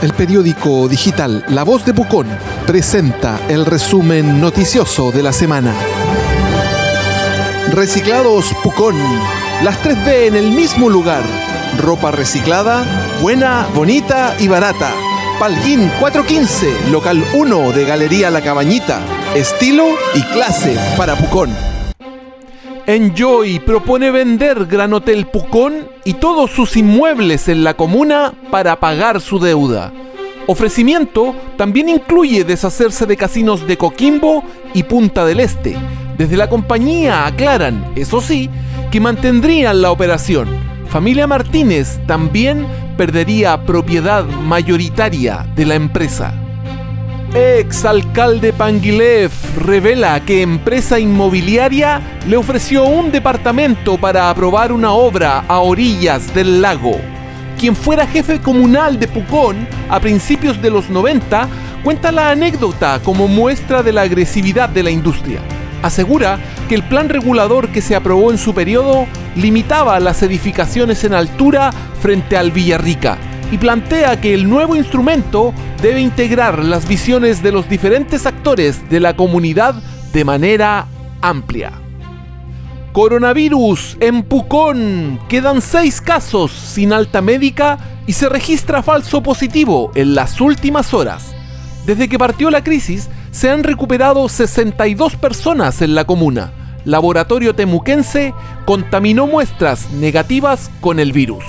El periódico digital La Voz de Pucón presenta el resumen noticioso de la semana. Reciclados Pucón. Las 3B en el mismo lugar. Ropa reciclada, buena, bonita y barata. Palguín 415, local 1 de Galería La Cabañita. Estilo y clase para Pucón. Enjoy propone vender Gran Hotel Pucón y todos sus inmuebles en la comuna para pagar su deuda. Ofrecimiento también incluye deshacerse de casinos de Coquimbo y Punta del Este. Desde la compañía aclaran, eso sí, que mantendrían la operación. Familia Martínez también perdería propiedad mayoritaria de la empresa. Ex alcalde Panguilev revela que empresa inmobiliaria le ofreció un departamento para aprobar una obra a orillas del lago. Quien fuera jefe comunal de Pucón a principios de los 90 cuenta la anécdota como muestra de la agresividad de la industria. Asegura que el plan regulador que se aprobó en su periodo limitaba las edificaciones en altura frente al Villarrica y plantea que el nuevo instrumento debe integrar las visiones de los diferentes actores de la comunidad de manera amplia. Coronavirus en Pucón. Quedan seis casos sin alta médica y se registra falso positivo en las últimas horas. Desde que partió la crisis, se han recuperado 62 personas en la comuna. Laboratorio Temuquense contaminó muestras negativas con el virus.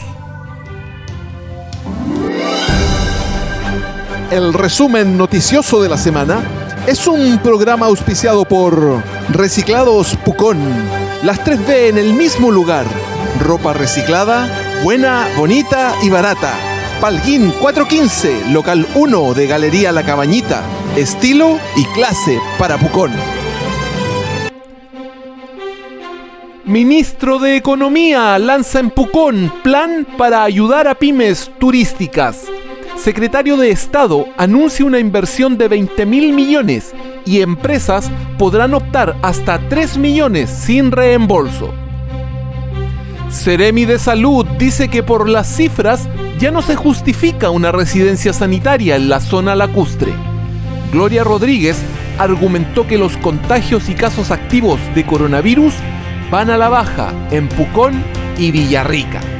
El resumen noticioso de la semana es un programa auspiciado por Reciclados Pucón. Las 3B en el mismo lugar. Ropa reciclada, buena, bonita y barata. Palguín 415, local 1 de Galería La Cabañita. Estilo y clase para Pucón. Ministro de Economía lanza en Pucón plan para ayudar a pymes turísticas secretario de Estado anuncia una inversión de 20 mil millones y empresas podrán optar hasta 3 millones sin reembolso. Ceremi de Salud dice que por las cifras ya no se justifica una residencia sanitaria en la zona lacustre. Gloria Rodríguez argumentó que los contagios y casos activos de coronavirus van a la baja en Pucón y Villarrica.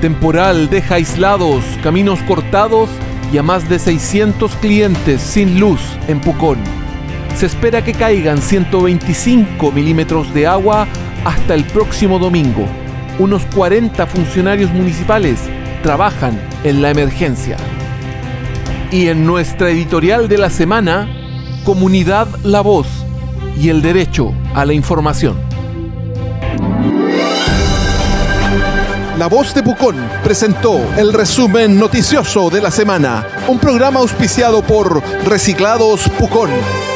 Temporal deja aislados, caminos cortados y a más de 600 clientes sin luz en Pucón. Se espera que caigan 125 milímetros de agua hasta el próximo domingo. Unos 40 funcionarios municipales trabajan en la emergencia. Y en nuestra editorial de la semana, Comunidad La Voz y el derecho a la información. La Voz de Pucón presentó el resumen noticioso de la semana, un programa auspiciado por Reciclados Pucón.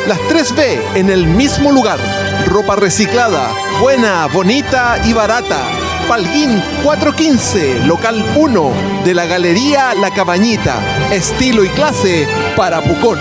Las 3B en el mismo lugar. Ropa reciclada, buena, bonita y barata. Palguín 415, local 1 de la Galería La Cabañita. Estilo y clase para Pucón.